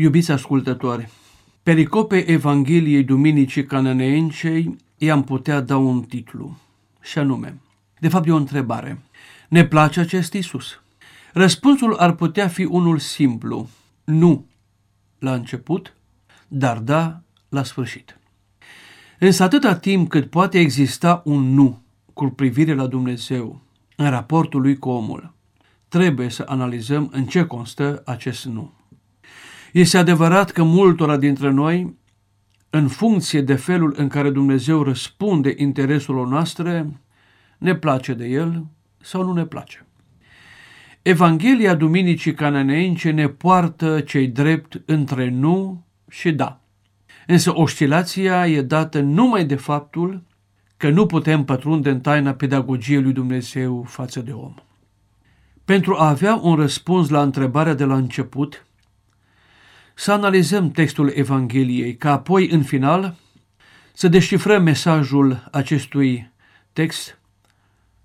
Iubiți ascultători, pericope Evangheliei Duminicii Cananeencei i-am putea da un titlu, și anume, de fapt e o întrebare. Ne place acest Isus? Răspunsul ar putea fi unul simplu, nu la început, dar da la sfârșit. Însă atâta timp cât poate exista un nu cu privire la Dumnezeu în raportul lui cu omul, trebuie să analizăm în ce constă acest nu. Este adevărat că multora dintre noi, în funcție de felul în care Dumnezeu răspunde intereselor noastre, ne place de El sau nu ne place. Evanghelia Duminicii Cananeence ne poartă cei drept între nu și da. Însă oscilația e dată numai de faptul că nu putem pătrunde în taina pedagogiei lui Dumnezeu față de om. Pentru a avea un răspuns la întrebarea de la început, să analizăm textul Evangheliei, ca apoi, în final, să descifrăm mesajul acestui text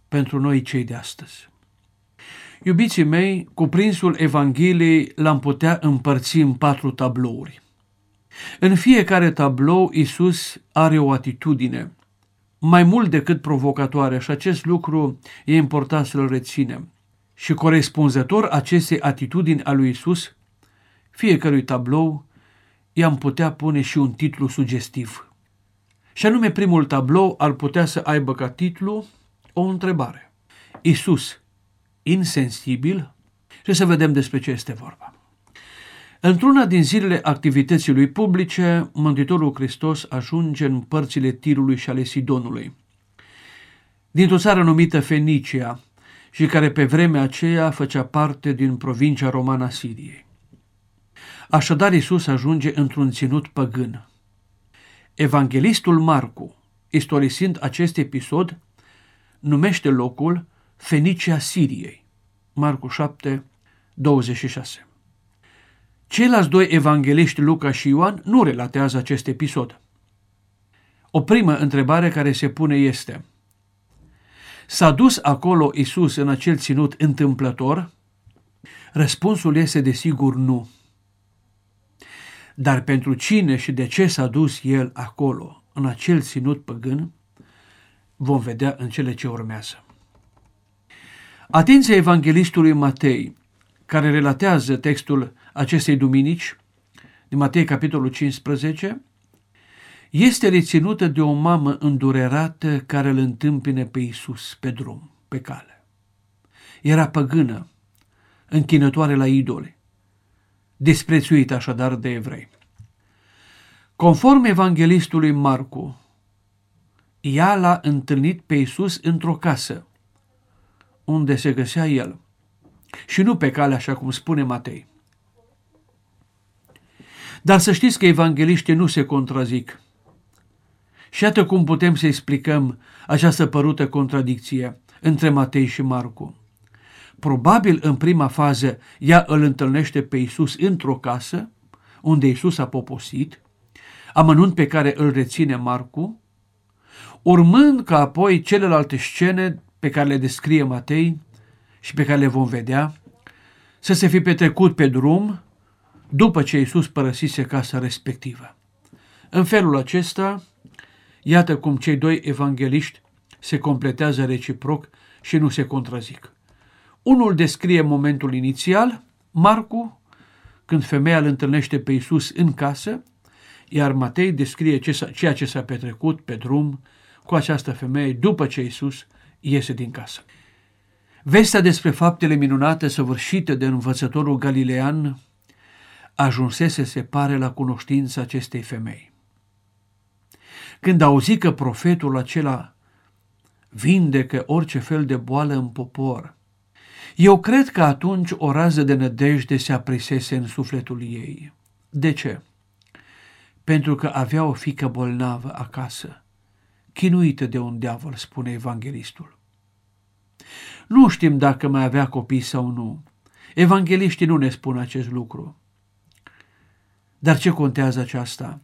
pentru noi cei de astăzi. Iubiții mei, cuprinsul Evangheliei l-am putea împărți în patru tablouri. În fiecare tablou Isus are o atitudine, mai mult decât provocatoare și acest lucru e important să-l reținem. Și corespunzător acestei atitudini a lui Isus, fiecărui tablou i-am putea pune și un titlu sugestiv. Și anume primul tablou ar putea să aibă ca titlu o întrebare. Isus, insensibil? Și să vedem despre ce este vorba. Într-una din zilele activității lui publice, Mântuitorul Hristos ajunge în părțile Tirului și ale Sidonului. Dintr-o țară numită Fenicia și care pe vremea aceea făcea parte din provincia romană a Siriei. Așadar Iisus ajunge într-un ținut păgân. Evanghelistul Marcu, istorisind acest episod, numește locul Fenicia Siriei. Marcu 7, 26. Ceilalți doi evangeliști, Luca și Ioan, nu relatează acest episod. O primă întrebare care se pune este S-a dus acolo Isus în acel ținut întâmplător? Răspunsul este desigur nu. Dar pentru cine și de ce s-a dus el acolo, în acel ținut păgân, vom vedea în cele ce urmează. Atenția evanghelistului Matei, care relatează textul acestei duminici, din Matei capitolul 15, este reținută de o mamă îndurerată care îl întâmpine pe Isus pe drum, pe cale. Era păgână, închinătoare la idole, desprețuită așadar de evrei. Conform evanghelistului Marcu, ea l-a întâlnit pe Isus într-o casă, unde se găsea el, și nu pe cale așa cum spune Matei. Dar să știți că evangeliștii nu se contrazic. Și iată cum putem să explicăm această părută contradicție între Matei și Marcu. Probabil în prima fază ea îl întâlnește pe Isus într-o casă, unde Isus a poposit, amănunt pe care îl reține Marcu, urmând ca apoi celelalte scene pe care le descrie Matei și pe care le vom vedea, să se fi petrecut pe drum după ce Iisus părăsise casa respectivă. În felul acesta, iată cum cei doi evangeliști se completează reciproc și nu se contrazic. Unul descrie momentul inițial, Marcu, când femeia îl întâlnește pe Iisus în casă, iar Matei descrie ceea ce s-a petrecut pe drum cu această femeie după ce Iisus iese din casă. Vestea despre faptele minunate săvârșite de învățătorul galilean ajunsese, se pare, la cunoștința acestei femei. Când auzi că profetul acela vindecă orice fel de boală în popor, eu cred că atunci o rază de nădejde se aprisese în sufletul ei. De ce? Pentru că avea o fică bolnavă acasă, chinuită de un diavol, spune evanghelistul. Nu știm dacă mai avea copii sau nu. Evangeliștii nu ne spun acest lucru. Dar ce contează aceasta?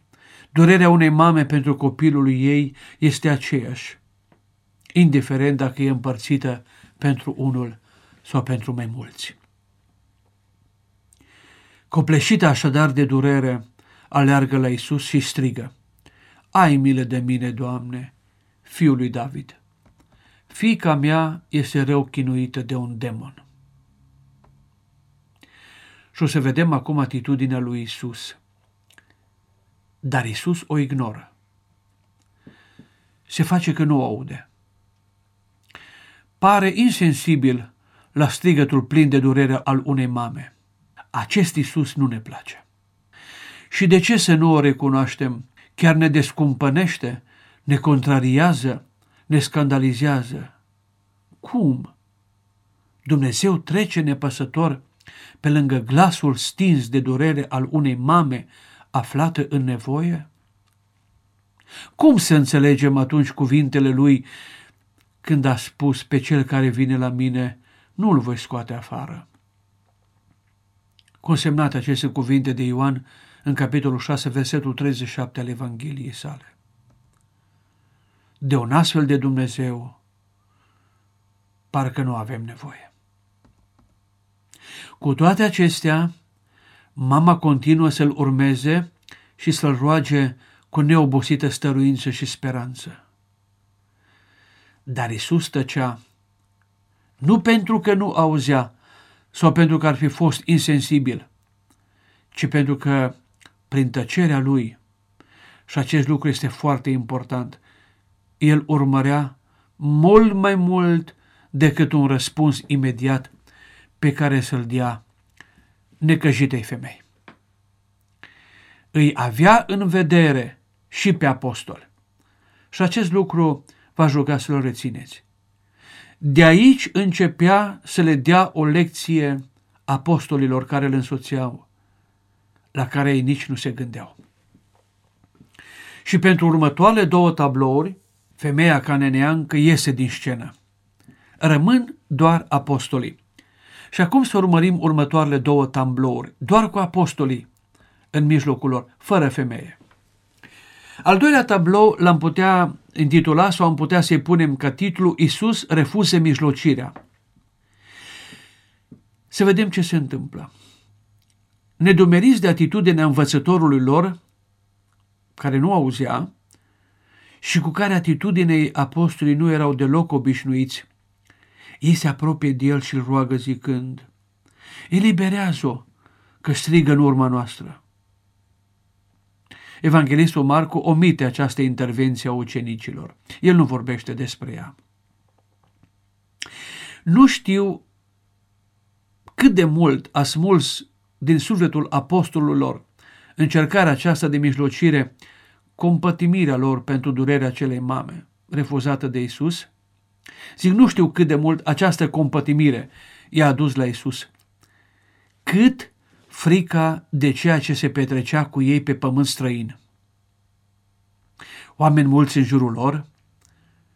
Durerea unei mame pentru copilul ei este aceeași, indiferent dacă e împărțită pentru unul sau pentru mai mulți. Copleșită așadar de durere, aleargă la Isus și strigă, Ai milă de mine, Doamne, fiul lui David. Fica mea este rău chinuită de un demon. Și o să vedem acum atitudinea lui Isus. Dar Isus o ignoră. Se face că nu o aude. Pare insensibil la strigătul plin de durere al unei mame. Acest Isus nu ne place. Și de ce să nu o recunoaștem? Chiar ne descumpănește, ne contrariază, ne scandalizează. Cum? Dumnezeu trece nepăsător pe lângă glasul stins de durere al unei mame aflată în nevoie? Cum să înțelegem atunci cuvintele lui când a spus pe cel care vine la mine, nu-l voi scoate afară? Consemnate aceste cuvinte de Ioan în capitolul 6, versetul 37 al Evangheliei sale. De un astfel de Dumnezeu, parcă nu avem nevoie. Cu toate acestea, mama continuă să-l urmeze și să-l roage cu neobosită stăruință și speranță. Dar Isus tăcea, nu pentru că nu auzea sau pentru că ar fi fost insensibil, ci pentru că prin tăcerea lui, și acest lucru este foarte important, el urmărea mult mai mult decât un răspuns imediat pe care să-l dea necăjitei femei. Îi avea în vedere și pe apostol. Și acest lucru va juca să-l rețineți. De aici începea să le dea o lecție apostolilor care îl însoțeau, la care ei nici nu se gândeau. Și pentru următoarele două tablouri, femeia caneneancă iese din scenă. Rămân doar apostolii. Și acum să urmărim următoarele două tablouri, doar cu apostolii în mijlocul lor, fără femeie. Al doilea tablou l-am putea intitula sau am putea să-i punem ca titlu Isus refuse mijlocirea. Să vedem ce se întâmplă. Nedumeriți de atitudinea învățătorului lor, care nu auzea, și cu care atitudinei apostolii nu erau deloc obișnuiți, ei se apropie de el și îl roagă zicând, eliberează-o, că strigă în urma noastră. Evanghelistul Marcu omite această intervenție a ucenicilor. El nu vorbește despre ea. Nu știu cât de mult a smuls din sufletul apostolilor încercarea aceasta de mijlocire compătimirea lor pentru durerea celei mame refuzată de Isus. Zic, nu știu cât de mult această compătimire i-a adus la Isus. Cât frica de ceea ce se petrecea cu ei pe pământ străin. Oameni mulți în jurul lor,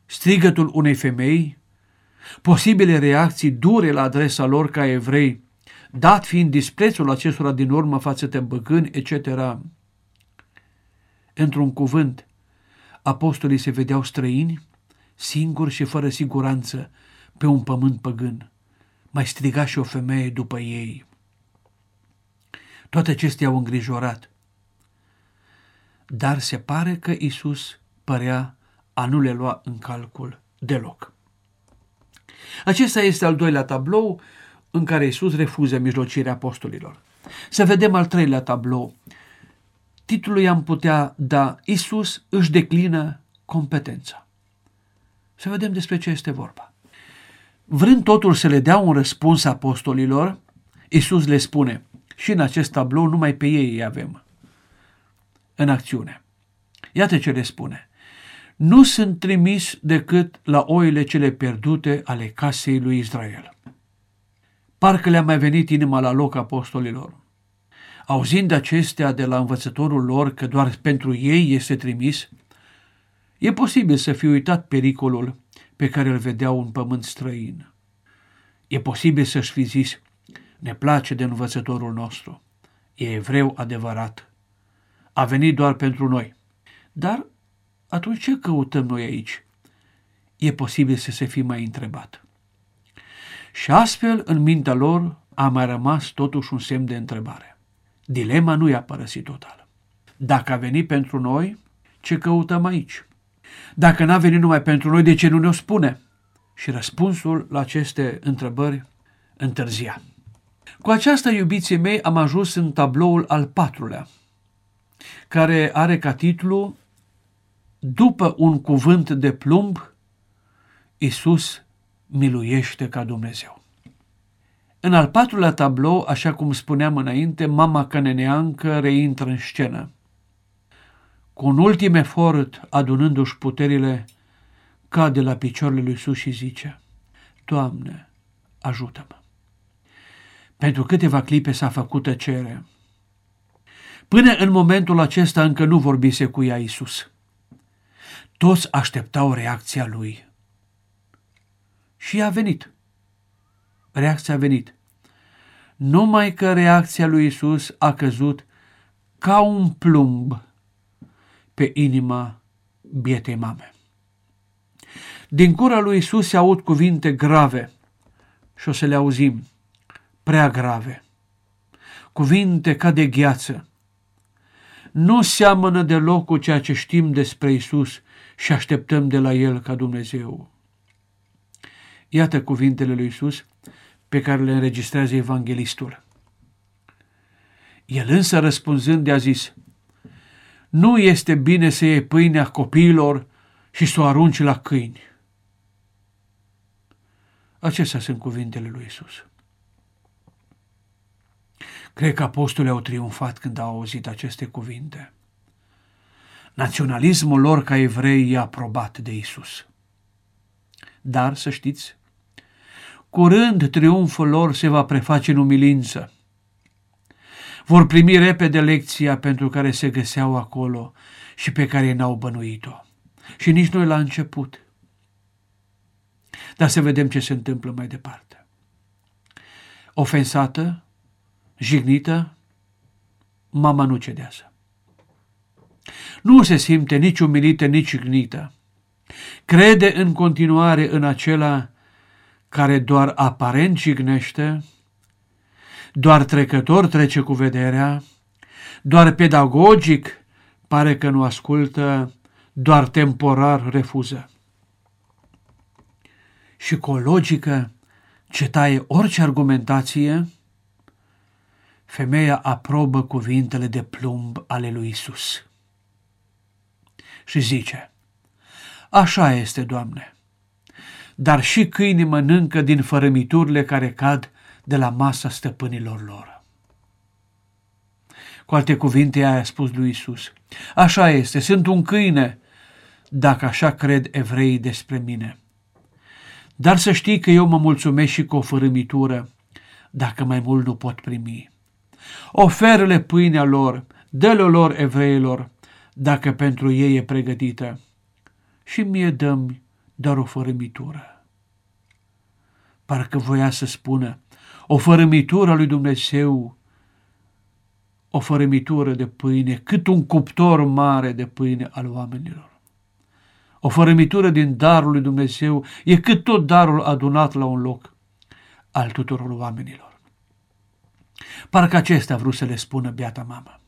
strigătul unei femei, posibile reacții dure la adresa lor ca evrei, dat fiind disprețul acestora din urmă față de băgâni, etc. Într-un cuvânt, apostolii se vedeau străini, singuri și fără siguranță, pe un pământ păgân. Mai striga și o femeie după ei. Toate acestea au îngrijorat. Dar se pare că Isus părea a nu le lua în calcul deloc. Acesta este al doilea tablou în care Isus refuză mijlocirea apostolilor. Să vedem al treilea tablou. Titlul i-am putea da Isus își declină competența. Să vedem despre ce este vorba. Vrând totul să le dea un răspuns apostolilor, Isus le spune, și în acest tablou numai pe ei îi avem în acțiune. Iată ce le spune. Nu sunt trimis decât la oile cele pierdute ale casei lui Israel. Parcă le-a mai venit inima la loc apostolilor. Auzind acestea de la învățătorul lor că doar pentru ei este trimis, e posibil să fi uitat pericolul pe care îl vedeau un pământ străin. E posibil să-și fi zis, ne place de învățătorul nostru. E evreu adevărat. A venit doar pentru noi. Dar atunci ce căutăm noi aici? E posibil să se fi mai întrebat. Și astfel, în mintea lor, a mai rămas totuși un semn de întrebare. Dilema nu i-a părăsit total. Dacă a venit pentru noi, ce căutăm aici? Dacă n-a venit numai pentru noi, de ce nu ne-o spune? Și răspunsul la aceste întrebări întârzia. Cu aceasta, iubiții mei, am ajuns în tabloul al patrulea, care are ca titlu După un cuvânt de plumb, Isus miluiește ca Dumnezeu. În al patrulea tablou, așa cum spuneam înainte, mama căneneancă reintră în scenă. Cu un ultim efort, adunându-și puterile, cade la picioarele lui Iisus și zice, Doamne, ajută-mă. Pentru câteva clipe s-a făcut tăcere. Până în momentul acesta încă nu vorbise cu ea Iisus. Toți așteptau reacția lui. Și a venit. Reacția a venit. Numai că reacția lui Isus a căzut ca un plumb pe inima bietei mame. Din cura lui Isus se aud cuvinte grave și o să le auzim, prea grave. Cuvinte ca de gheață. Nu seamănă deloc cu ceea ce știm despre Isus și așteptăm de la El ca Dumnezeu. Iată cuvintele lui Isus pe care le înregistrează evanghelistul. El însă răspunzând a zis, nu este bine să iei pâinea copiilor și să o arunci la câini. Acestea sunt cuvintele lui Isus. Cred că apostolii au triumfat când au auzit aceste cuvinte. Naționalismul lor ca evrei i-a aprobat de Isus. Dar, să știți, curând triumful lor se va preface în umilință. Vor primi repede lecția pentru care se găseau acolo și pe care n-au bănuit-o. Și nici noi la început. Dar să vedem ce se întâmplă mai departe. Ofensată, jignită, mama nu cedează. Nu se simte nici umilită, nici jignită. Crede în continuare în acela care doar aparent jignește, doar trecător trece cu vederea, doar pedagogic pare că nu ascultă, doar temporar refuză. Și cu o logică ce taie orice argumentație, femeia aprobă cuvintele de plumb ale lui Isus. Și zice, Așa este, Doamne, dar și câinii mănâncă din fărămiturile care cad de la masa stăpânilor lor. Cu alte cuvinte, ea a spus lui Isus, așa este, sunt un câine, dacă așa cred evreii despre mine. Dar să știi că eu mă mulțumesc și cu o fărâmitură, dacă mai mult nu pot primi. Oferă-le pâinea lor, dă-le lor evreilor, dacă pentru ei e pregătită. Și mie dăm doar o fărâmitură. Parcă voia să spună, o fărâmitură lui Dumnezeu, o fărâmitură de pâine, cât un cuptor mare de pâine al oamenilor. O fărâmitură din darul lui Dumnezeu e cât tot darul adunat la un loc al tuturor oamenilor. Parcă acesta a vrut să le spună beata mamă.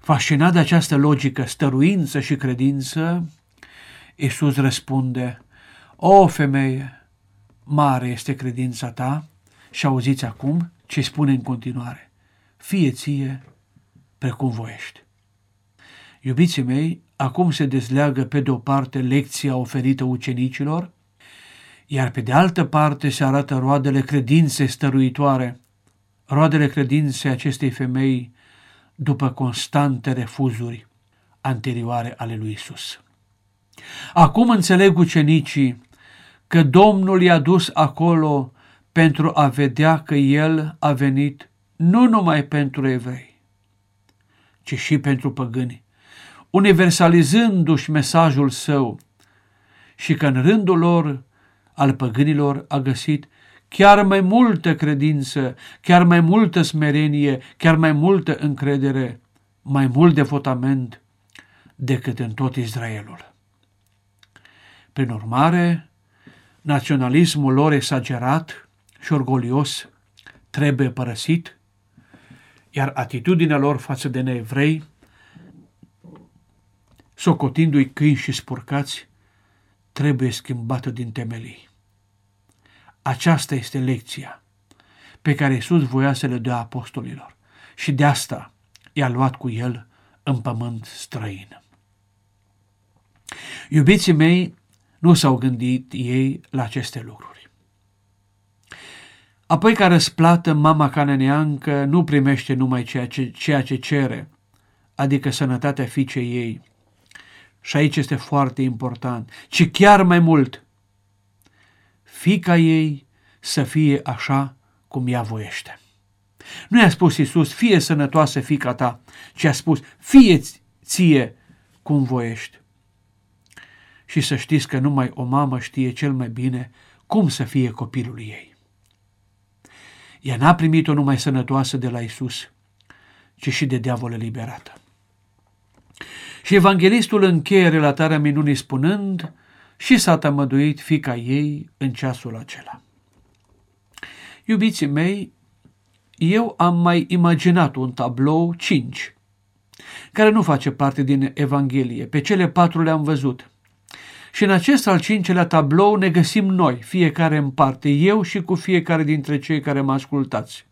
Fascinat de această logică, stăruință și credință, Iisus răspunde, O femeie, mare este credința ta și auziți acum ce spune în continuare, fie ție precum voiești. Iubiții mei, acum se dezleagă pe de o parte lecția oferită ucenicilor, iar pe de altă parte se arată roadele credințe stăruitoare, roadele credinței acestei femei după constante refuzuri anterioare ale lui Isus. Acum înțeleg ucenicii că Domnul i-a dus acolo pentru a vedea că El a venit nu numai pentru evrei, ci și pentru păgâni, universalizându-și mesajul său și că în rândul lor al păgânilor a găsit chiar mai multă credință, chiar mai multă smerenie, chiar mai multă încredere, mai mult devotament decât în tot Israelul. Prin urmare, naționalismul lor exagerat și orgolios trebuie părăsit, iar atitudinea lor față de neevrei, socotindu-i câini și spurcați, trebuie schimbată din temelii. Aceasta este lecția pe care Iisus voia să le dea apostolilor și de asta i-a luat cu el în pământ străin. Iubiții mei, nu s-au gândit ei la aceste lucruri. Apoi, ca răsplată, mama cananeancă nu primește numai ceea ce, ceea ce cere, adică sănătatea fiicei ei. Și aici este foarte important, ci chiar mai mult, fica ei să fie așa cum ea voiește. Nu i-a spus Iisus, fie sănătoasă fica ta, ci a spus, fie ție cum voiești. Și să știți că numai o mamă știe cel mai bine cum să fie copilul ei. Ea n-a primit-o numai sănătoasă de la Isus, ci și de diavol eliberată. Și evanghelistul încheie relatarea minunii spunând și s-a tămăduit fica ei în ceasul acela. Iubiții mei, eu am mai imaginat un tablou 5, care nu face parte din Evanghelie. Pe cele patru le-am văzut. Și în acest al cincelea tablou ne găsim noi, fiecare în parte, eu și cu fiecare dintre cei care mă ascultați,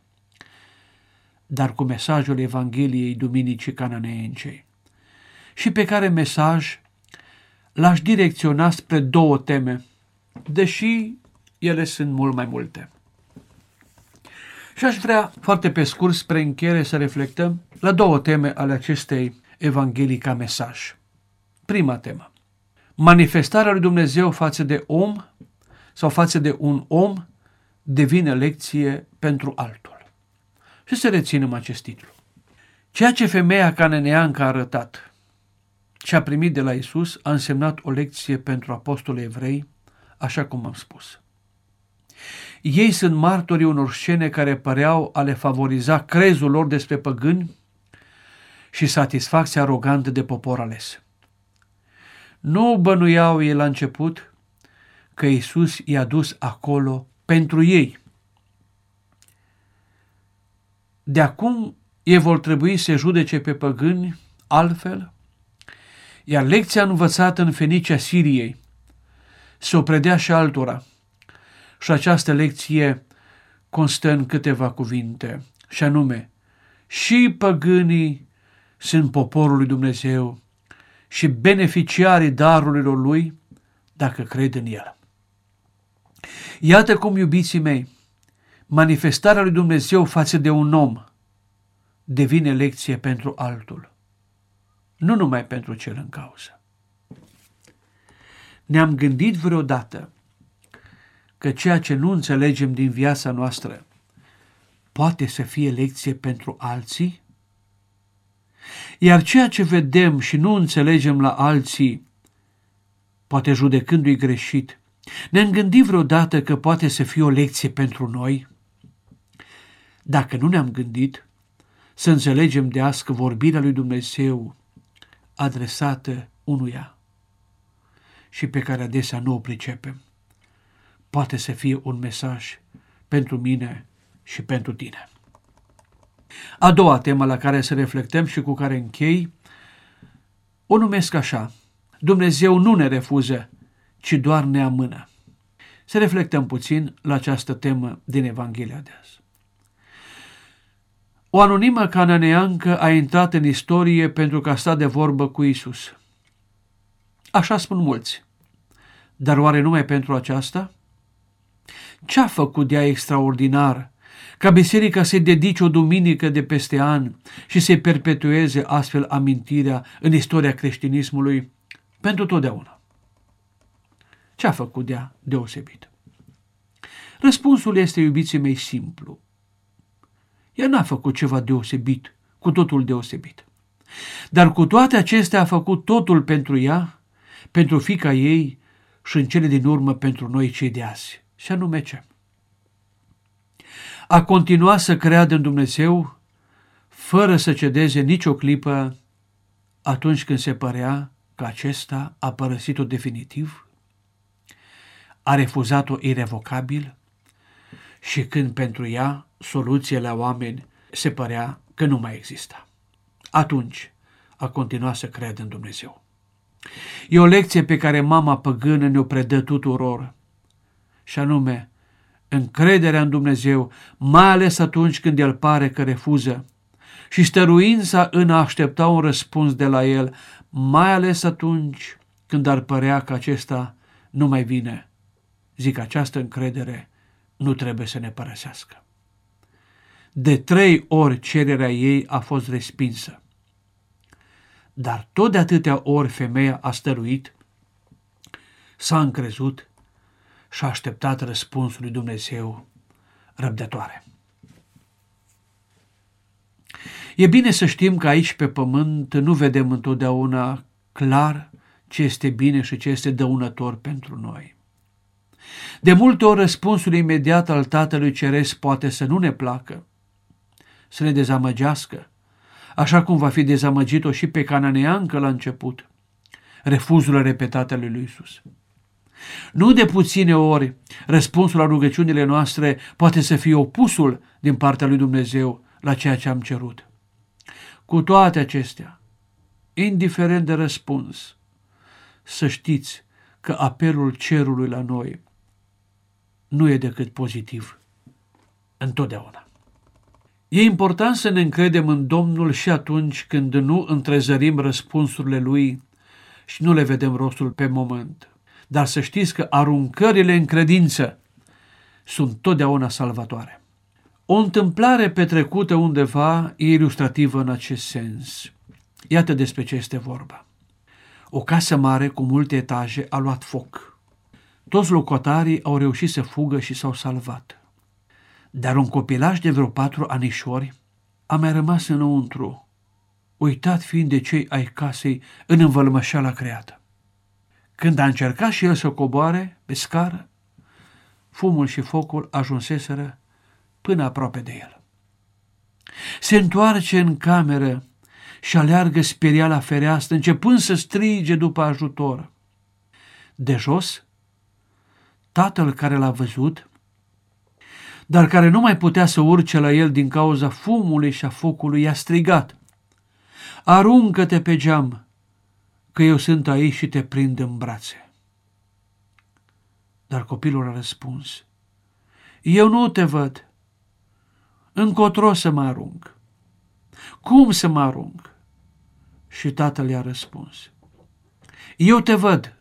dar cu mesajul Evangheliei Duminicii Cananeencei. Și pe care mesaj l-aș direcționa spre două teme, deși ele sunt mult mai multe. Și aș vrea foarte pe scurt spre încheiere să reflectăm la două teme ale acestei Evanghelii ca mesaj. Prima temă. Manifestarea lui Dumnezeu față de om sau față de un om devine lecție pentru altul. Și să reținem acest titlu. Ceea ce femeia cananeancă a arătat și a primit de la Isus a însemnat o lecție pentru apostolii evrei, așa cum am spus. Ei sunt martorii unor scene care păreau a le favoriza crezul lor despre păgâni și satisfacția arogantă de popor ales. Nu bănuiau ei la început că Isus i-a dus acolo pentru ei. De acum ei vor trebui să judece pe păgâni altfel, iar lecția învățată în Fenicia Siriei se o predea și altora – și această lecție constă în câteva cuvinte, și anume, și păgânii sunt poporul lui Dumnezeu și beneficiarii darurilor lui dacă cred în el. Iată cum, iubiții mei, manifestarea lui Dumnezeu față de un om devine lecție pentru altul, nu numai pentru cel în cauză. Ne-am gândit vreodată că ceea ce nu înțelegem din viața noastră poate să fie lecție pentru alții? Iar ceea ce vedem și nu înțelegem la alții, poate judecându-i greșit, ne-am gândit vreodată că poate să fie o lecție pentru noi? Dacă nu ne-am gândit, să înțelegem de azi că vorbirea lui Dumnezeu adresată unuia și pe care adesea nu o pricepem poate să fie un mesaj pentru mine și pentru tine. A doua temă la care să reflectăm și cu care închei, o numesc așa. Dumnezeu nu ne refuză, ci doar ne amână. Să reflectăm puțin la această temă din Evanghelia de azi. O anonimă cananeancă a intrat în istorie pentru că a stat de vorbă cu Isus. Așa spun mulți. Dar oare numai pentru aceasta? Ce a făcut de ea extraordinar? Ca biserica să dedice o duminică de peste an și să perpetueze astfel amintirea în istoria creștinismului pentru totdeauna. Ce a făcut de ea deosebit? Răspunsul este, iubiții mei, simplu. Ea n-a făcut ceva deosebit, cu totul deosebit. Dar cu toate acestea a făcut totul pentru ea, pentru fica ei și în cele din urmă pentru noi cei de azi și anume ce? A continua să creadă în Dumnezeu fără să cedeze nicio clipă atunci când se părea că acesta a părăsit-o definitiv, a refuzat-o irevocabil și când pentru ea soluția la oameni se părea că nu mai exista. Atunci a continuat să creadă în Dumnezeu. E o lecție pe care mama păgână ne-o predă tuturor, și anume încrederea în Dumnezeu, mai ales atunci când El pare că refuză, și stăruința în a aștepta un răspuns de la El, mai ales atunci când ar părea că acesta nu mai vine. Zic, această încredere nu trebuie să ne părăsească. De trei ori cererea ei a fost respinsă. Dar tot de atâtea ori femeia a stăruit, s-a încrezut și a așteptat răspunsul lui Dumnezeu răbdătoare. E bine să știm că aici pe pământ nu vedem întotdeauna clar ce este bine și ce este dăunător pentru noi. De multe ori răspunsul imediat al Tatălui Ceresc poate să nu ne placă, să ne dezamăgească, așa cum va fi dezamăgit-o și pe cananeancă la început, refuzul repetate al lui Isus. Nu de puține ori răspunsul la rugăciunile noastre poate să fie opusul din partea lui Dumnezeu la ceea ce am cerut. Cu toate acestea, indiferent de răspuns, să știți că apelul cerului la noi nu e decât pozitiv întotdeauna. E important să ne încredem în Domnul și atunci când nu întrezărim răspunsurile Lui și nu le vedem rostul pe moment. Dar să știți că aruncările în credință sunt totdeauna salvatoare. O întâmplare petrecută undeva e ilustrativă în acest sens. Iată despre ce este vorba. O casă mare cu multe etaje a luat foc. Toți locotarii au reușit să fugă și s-au salvat. Dar un copilaj de vreo patru anișori a mai rămas înăuntru, uitat fiind de cei ai casei în învălmășeala creată. Când a încercat și el să coboare pe scară, fumul și focul ajunseseră până aproape de el. Se întoarce în cameră și aleargă speria la fereastră, începând să strige după ajutor. De jos, tatăl care l-a văzut dar care nu mai putea să urce la el din cauza fumului și a focului, i-a strigat. Aruncă-te pe geam, că eu sunt aici și te prind în brațe. Dar copilul a răspuns, Eu nu te văd. Încotro să mă arunc. Cum să mă arunc? Și tatăl i-a răspuns, Eu te văd.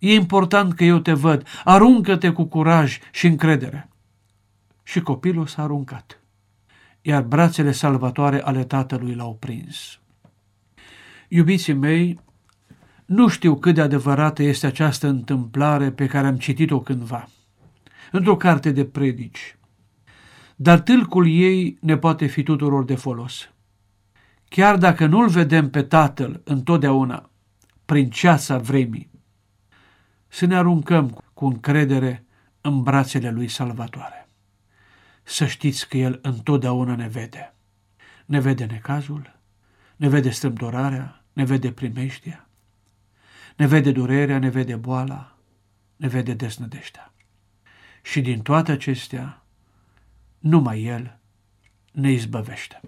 E important că eu te văd. Aruncă-te cu curaj și încredere și copilul s-a aruncat, iar brațele salvatoare ale tatălui l-au prins. Iubiții mei, nu știu cât de adevărată este această întâmplare pe care am citit-o cândva, într-o carte de predici, dar tâlcul ei ne poate fi tuturor de folos. Chiar dacă nu-l vedem pe Tatăl întotdeauna, prin ceața vremii, să ne aruncăm cu încredere în brațele lui salvatoare să știți că El întotdeauna ne vede. Ne vede necazul, ne vede strâmtorarea, ne vede primeștia, ne vede durerea, ne vede boala, ne vede desnădeștea. Și din toate acestea, numai El ne izbăvește.